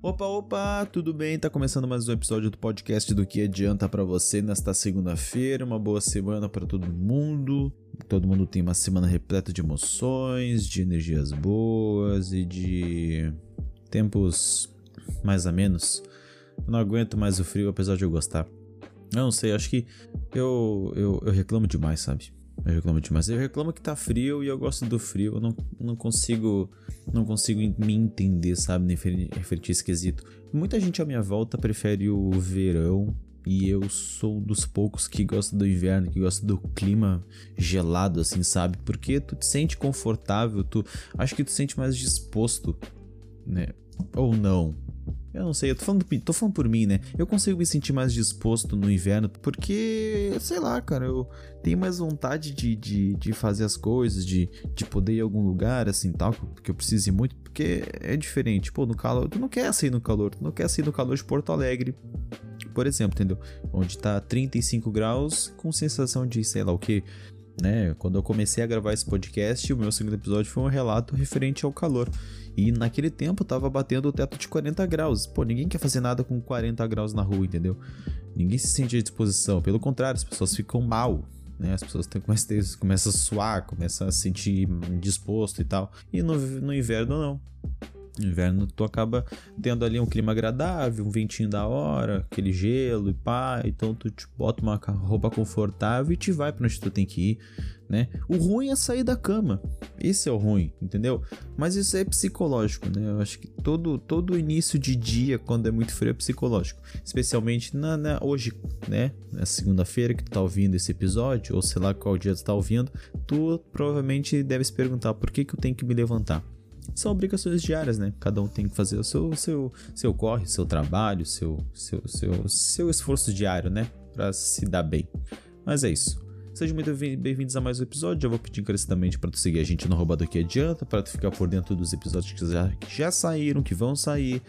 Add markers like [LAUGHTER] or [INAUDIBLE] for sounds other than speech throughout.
Opa, opa, tudo bem? Tá começando mais um episódio do podcast do que adianta para você nesta segunda-feira. Uma boa semana para todo mundo. Todo mundo tem uma semana repleta de emoções, de energias boas e de tempos mais a menos. Eu não aguento mais o frio, apesar de eu gostar. Eu não sei, acho que eu, eu, eu reclamo demais, sabe? Eu reclamo demais. Eu reclamo que tá frio e eu gosto do frio. Eu não, não consigo não consigo me entender, sabe, a esse quesito. Muita gente à minha volta prefere o verão e eu sou dos poucos que gosta do inverno, que gosta do clima gelado, assim, sabe? Porque tu te sente confortável, tu acho que tu te sente mais disposto, né? Ou não, eu não sei, eu tô falando, tô falando por mim, né? Eu consigo me sentir mais disposto no inverno porque, sei lá, cara, eu tenho mais vontade de, de, de fazer as coisas, de, de poder ir a algum lugar, assim, tal, que eu precise muito, porque é diferente. Pô, no calor, tu não quer sair no calor, tu não quer sair no calor de Porto Alegre, por exemplo, entendeu? Onde tá 35 graus com sensação de, sei lá o que, né? Quando eu comecei a gravar esse podcast, o meu segundo episódio foi um relato referente ao calor. E naquele tempo tava batendo o teto de 40 graus. Pô, ninguém quer fazer nada com 40 graus na rua, entendeu? Ninguém se sente à disposição. Pelo contrário, as pessoas ficam mal. Né, as pessoas têm, começam, começam a suar, começam a se sentir indisposto e tal. E no, no inverno, não. No inverno tu acaba tendo ali um clima agradável, um ventinho da hora, aquele gelo e pá, então tu te bota uma roupa confortável e te vai para onde tu tem que ir, né? O ruim é sair da cama. Esse é o ruim, entendeu? Mas isso é psicológico, né? Eu acho que todo todo início de dia quando é muito frio é psicológico, especialmente na, na hoje, né? Na segunda-feira que tu tá ouvindo esse episódio ou sei lá qual dia tu tá ouvindo, tu provavelmente deve se perguntar por que que eu tenho que me levantar são obrigações diárias, né? Cada um tem que fazer o seu, seu, seu corre, seu trabalho, seu, seu, seu, seu esforço diário, né? Pra se dar bem. Mas é isso. Sejam muito bem-vindos a mais um episódio. Eu vou pedir encarecidamente para tu seguir a gente no Roubado que adianta, para tu ficar por dentro dos episódios que já, que já saíram, que vão sair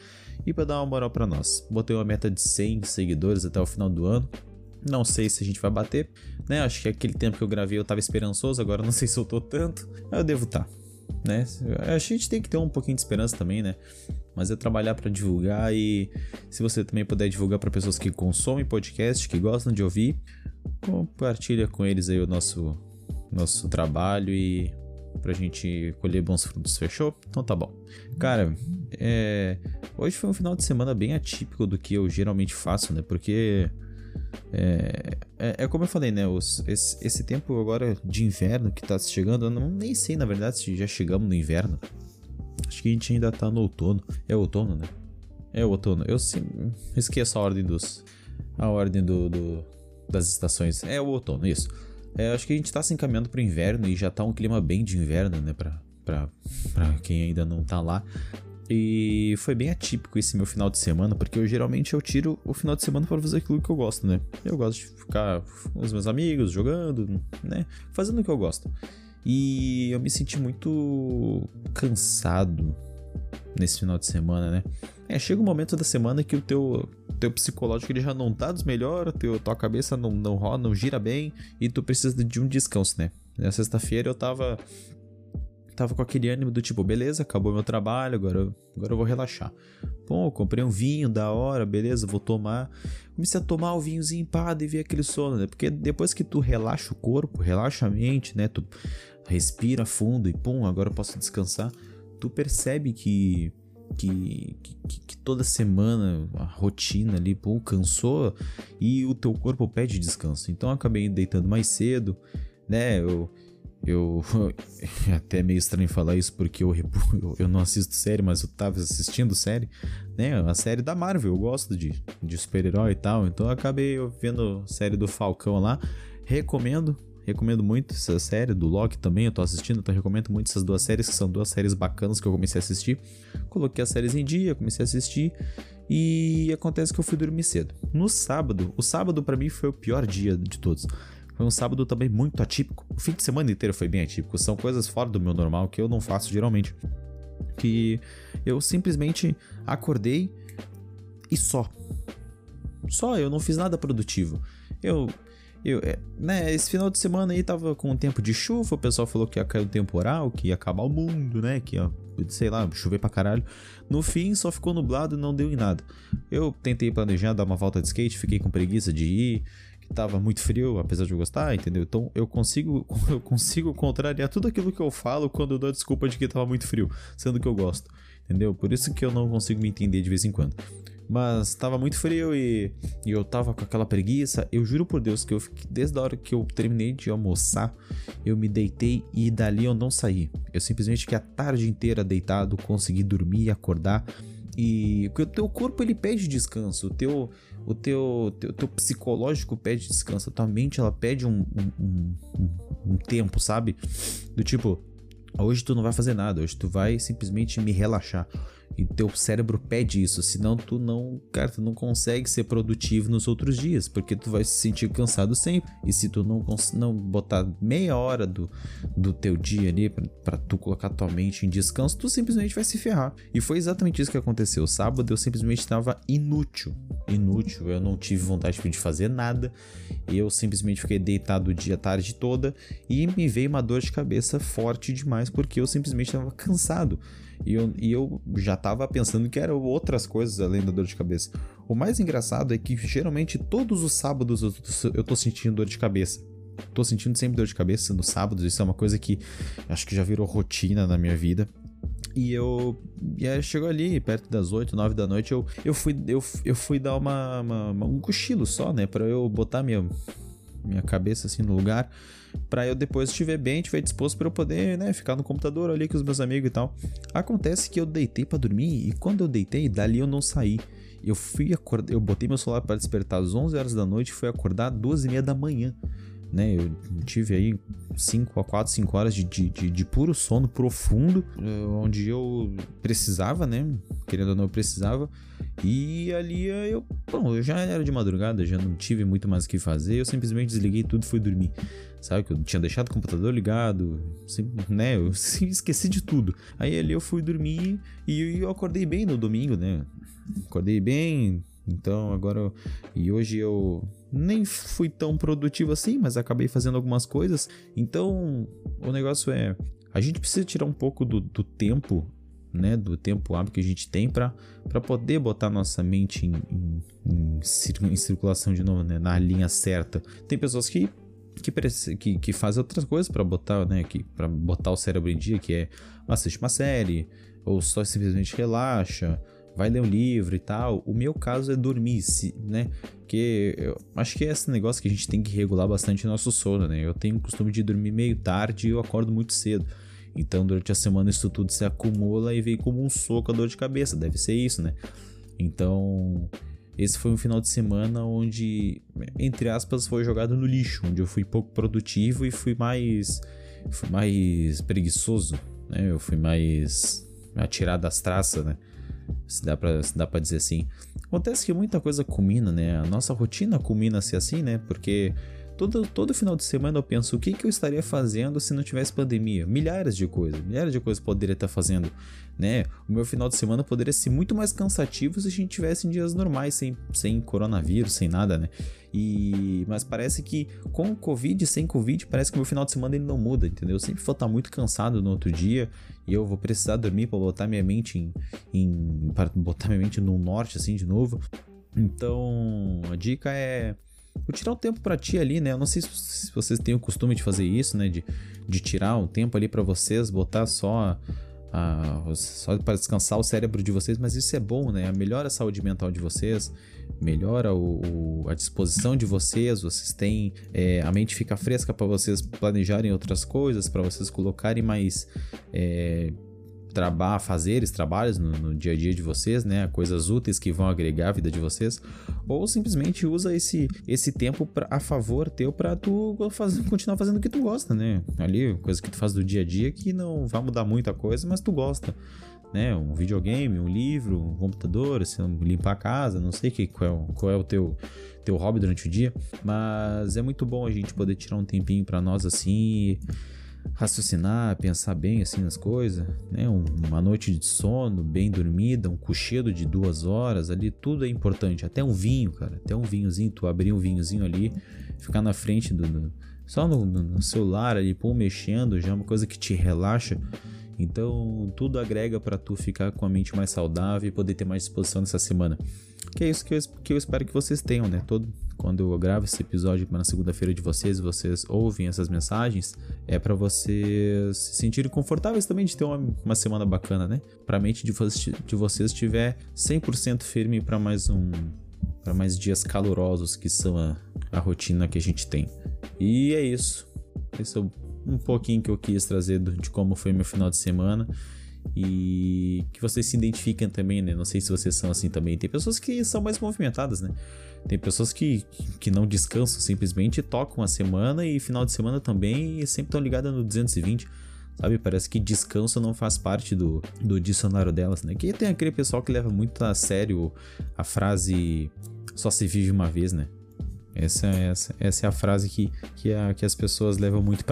e para dar uma moral para nós. Botei uma meta de 100 seguidores até o final do ano. Não sei se a gente vai bater, né? Acho que aquele tempo que eu gravei eu tava esperançoso, agora não sei se eu tô tanto. Eu devo estar. Tá né? A gente tem que ter um pouquinho de esperança também, né? Mas é trabalhar para divulgar e se você também puder divulgar para pessoas que consomem podcast, que gostam de ouvir, compartilha com eles aí o nosso nosso trabalho e pra gente colher bons frutos, fechou? Então tá bom. Cara, é... hoje foi um final de semana bem atípico do que eu geralmente faço, né? Porque é, é, é, como eu falei, né? Os, esse, esse, tempo agora de inverno que tá chegando, eu não, nem sei na verdade se já chegamos no inverno. Acho que a gente ainda tá no outono. É outono, né? É outono. Eu sim, esqueço a ordem dos. A ordem do, do, das estações. É o outono, isso. É, acho que a gente tá se encaminhando pro inverno e já tá um clima bem de inverno, né? Pra, pra, pra quem ainda não tá lá. E foi bem atípico esse meu final de semana, porque eu geralmente eu tiro o final de semana para fazer aquilo que eu gosto, né? Eu gosto de ficar com os meus amigos, jogando, né? Fazendo o que eu gosto. E eu me senti muito cansado nesse final de semana, né? É, chega um momento da semana que o teu, teu psicológico ele já não tá dos melhores, teu, tua cabeça não, não roda, não gira bem e tu precisa de um descanso, né? Na sexta-feira eu tava tava com aquele ânimo do tipo, beleza, acabou meu trabalho, agora, agora eu vou relaxar. Bom, comprei um vinho da hora, beleza, vou tomar. Comecei a tomar o vinhozinho empado e ver aquele sono, né? Porque depois que tu relaxa o corpo, relaxa a mente, né? Tu respira fundo e pum, agora eu posso descansar. Tu percebe que que, que, que, toda semana a rotina ali, pô, cansou e o teu corpo pede descanso. Então eu acabei deitando mais cedo, né? Eu, eu. [LAUGHS] É até meio estranho falar isso porque [LAUGHS] eu, eu não assisto série, mas eu tava assistindo série, né? A série da Marvel, eu gosto de, de super-herói e tal. Então eu acabei vendo a série do Falcão lá. Recomendo, recomendo muito essa série, do Loki também, eu tô assistindo, então recomendo muito essas duas séries, que são duas séries bacanas que eu comecei a assistir. Coloquei as séries em dia, comecei a assistir. E acontece que eu fui dormir cedo. No sábado, o sábado para mim foi o pior dia de todos. Foi um sábado também muito atípico. O fim de semana inteiro foi bem atípico. São coisas fora do meu normal que eu não faço geralmente. Que eu simplesmente acordei e só. Só, eu não fiz nada produtivo. Eu eu, é, né, esse final de semana aí tava com um tempo de chuva, o pessoal falou que ia cair um temporal, que ia acabar o mundo, né? Que ia, sei lá, chover pra caralho. No fim, só ficou nublado e não deu em nada. Eu tentei planejar dar uma volta de skate, fiquei com preguiça de ir, tava muito frio, apesar de eu gostar, entendeu? Então eu consigo, [LAUGHS] eu consigo contrariar tudo aquilo que eu falo quando eu dou a desculpa de que tava muito frio, sendo que eu gosto, entendeu? Por isso que eu não consigo me entender de vez em quando. Mas tava muito frio e, e, eu tava com aquela preguiça. Eu juro por Deus que eu desde a hora que eu terminei de almoçar, eu me deitei e dali eu não saí. Eu simplesmente fiquei a tarde inteira deitado, consegui dormir e acordar. E o teu corpo ele pede descanso, o teu o teu, teu, teu psicológico pede descanso, a tua mente ela pede um, um, um, um tempo, sabe? Do tipo, hoje tu não vai fazer nada, hoje tu vai simplesmente me relaxar. E teu cérebro pede isso, senão tu não, cara, tu não consegue ser produtivo nos outros dias, porque tu vai se sentir cansado sempre. E se tu não, não botar meia hora do, do teu dia ali para tu colocar tua mente em descanso, tu simplesmente vai se ferrar. E foi exatamente isso que aconteceu. Sábado eu simplesmente estava inútil. Inútil, eu não tive vontade de fazer nada. Eu simplesmente fiquei deitado o dia, a tarde toda e me veio uma dor de cabeça forte demais porque eu simplesmente estava cansado. E eu, e eu já tava pensando que eram outras coisas além da dor de cabeça. O mais engraçado é que geralmente todos os sábados eu tô, eu tô sentindo dor de cabeça. Tô sentindo sempre dor de cabeça nos sábados, isso é uma coisa que acho que já virou rotina na minha vida. E eu. E chegou ali, perto das 8, 9 da noite, eu, eu, fui, eu, eu fui dar uma, uma, um cochilo só, né? Pra eu botar minha, minha cabeça assim no lugar para eu depois estiver bem, estiver disposto para eu poder, né, ficar no computador ali com os meus amigos e tal. Acontece que eu deitei para dormir e quando eu deitei, dali eu não saí. Eu fui acordar, eu botei meu celular para despertar às 11 horas da noite e fui acordar às 12 e meia da manhã. Né, eu tive aí 5 a 4, 5 horas de, de, de, de puro sono profundo, eh, onde eu precisava, né? Querendo ou não, eu precisava. E ali eu, bom, eu já era de madrugada, já não tive muito mais o que fazer, eu simplesmente desliguei tudo e fui dormir sabe? Que eu tinha deixado o computador ligado, né? Eu [LAUGHS] esqueci de tudo. Aí ali eu fui dormir e eu acordei bem no domingo, né? Acordei bem, então agora. E hoje eu nem fui tão produtivo assim, mas acabei fazendo algumas coisas. Então o negócio é. A gente precisa tirar um pouco do, do tempo né, do tempo hábil que a gente tem para poder botar nossa mente em, em, em, em circulação de novo, né, na linha certa. Tem pessoas que que, que, que faz outras coisas para botar, né, para botar o cérebro em dia, que é assiste uma série, ou só simplesmente relaxa, vai ler um livro e tal. O meu caso é dormir, né? Que eu acho que é esse negócio que a gente tem que regular bastante o nosso sono, né? Eu tenho o costume de dormir meio tarde e eu acordo muito cedo. Então, durante a semana, isso tudo se acumula e vem como um soco a dor de cabeça. Deve ser isso, né? Então, esse foi um final de semana onde, entre aspas, foi jogado no lixo, onde eu fui pouco produtivo e fui mais, fui mais preguiçoso, né? Eu fui mais atirado das traças, né? Se dá pra, se dá pra dizer assim. Acontece que muita coisa culmina, né? A nossa rotina culmina-se assim, né? Porque todo, todo final de semana eu penso o que, que eu estaria fazendo se não tivesse pandemia. Milhares de coisas, milhares de coisas poderia estar fazendo, né? O meu final de semana poderia ser muito mais cansativo se a gente tivesse em dias normais, sem, sem coronavírus, sem nada, né? E mas parece que com Covid, sem Covid, parece que o meu final de semana ele não muda, entendeu? Eu sempre vou estar muito cansado no outro dia e eu vou precisar dormir para botar minha mente em, em para botar minha mente no norte assim de novo. Então, a dica é Vou tirar um tempo para ti ali, né? Eu não sei se vocês têm o costume de fazer isso, né? De, de tirar um tempo ali para vocês, botar só só para descansar o cérebro de vocês, mas isso é bom, né? Melhora a saúde mental de vocês, melhora o, o a disposição de vocês, vocês têm é, a mente fica fresca para vocês planejarem outras coisas, para vocês colocarem mais é, trabalhar, fazeres, trabalhos no, no, dia a dia de vocês, né? Coisas úteis que vão agregar a vida de vocês, ou simplesmente usa esse, esse tempo pra, a favor teu para tu continuar fazendo o que tu gosta, né? Ali, coisa que tu faz do dia a dia que não vai mudar muita coisa, mas tu gosta. Né, um videogame, um livro, um computador, se limpar a casa, não sei que, qual, é, qual é o teu, teu hobby durante o dia, mas é muito bom a gente poder tirar um tempinho para nós assim raciocinar, pensar bem assim nas coisas, né? Uma noite de sono bem dormida, um cochilo de duas horas ali, tudo é importante. Até um vinho, cara, até um vinhozinho, tu abrir um vinhozinho ali, ficar na frente do, do só no, no, celular ali, pô, mexendo, já é uma coisa que te relaxa. Então, tudo agrega para tu ficar com a mente mais saudável e poder ter mais disposição nessa semana. Que é isso que eu, que eu espero que vocês tenham, né? Todo, quando eu gravo esse episódio na segunda-feira de vocês vocês ouvem essas mensagens, é para vocês se sentirem confortáveis também de ter uma, uma semana bacana, né? Pra mente de, de vocês estiver 100% firme para mais um para mais dias calorosos que são a, a rotina que a gente tem. E é isso. Esse é um pouquinho que eu quis trazer de como foi meu final de semana e que vocês se identifiquem também, né? Não sei se vocês são assim também. Tem pessoas que são mais movimentadas, né? Tem pessoas que, que não descansam simplesmente tocam a semana e final de semana também e sempre estão ligadas no 220. Sabe? Parece que descanso não faz parte do, do dicionário delas, né? Que tem aquele pessoal que leva muito a sério a frase só se vive uma vez, né? Essa, essa, essa é a frase que, que, a, que as pessoas levam muito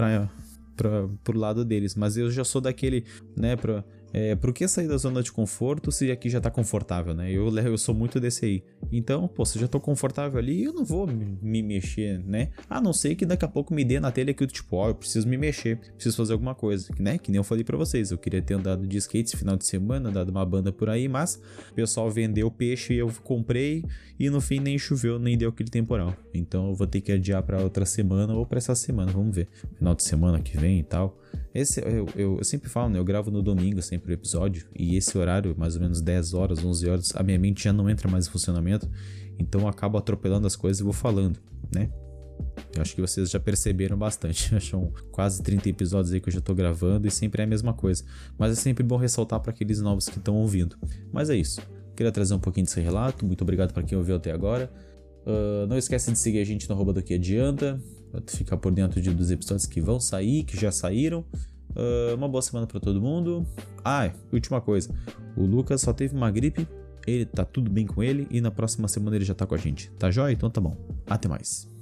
para pro lado deles. Mas eu já sou daquele, né, pra, é, por que sair da zona de conforto se aqui já tá confortável, né? Eu, eu sou muito desse aí. Então, pô, se já tô confortável ali, eu não vou me mexer, né? A não ser que daqui a pouco me dê na telha eu, tipo, ó, eu preciso me mexer, preciso fazer alguma coisa, né? Que nem eu falei para vocês, eu queria ter andado de skate esse final de semana, dado uma banda por aí, mas o pessoal vendeu peixe e eu comprei e no fim nem choveu, nem deu aquele temporal. Então eu vou ter que adiar para outra semana ou para essa semana, vamos ver. Final de semana que vem e tal. Esse, eu, eu, eu, sempre falo, né? Eu gravo no domingo sempre o episódio. E esse horário, mais ou menos 10 horas, 11 horas, a minha mente já não entra mais em funcionamento. Então eu acabo atropelando as coisas e vou falando, né? Eu acho que vocês já perceberam bastante. [LAUGHS] São quase 30 episódios aí que eu já tô gravando e sempre é a mesma coisa. Mas é sempre bom ressaltar para aqueles novos que estão ouvindo. Mas é isso. Queria trazer um pouquinho desse relato. Muito obrigado para quem ouviu até agora. Uh, não esquece de seguir a gente no arroba do que adianta para ficar por dentro de, dos episódios que vão sair, que já saíram. Uh, uma boa semana para todo mundo. Ah, última coisa. O Lucas só teve uma gripe, ele tá tudo bem com ele e na próxima semana ele já tá com a gente. Tá jóia? Então tá bom. Até mais.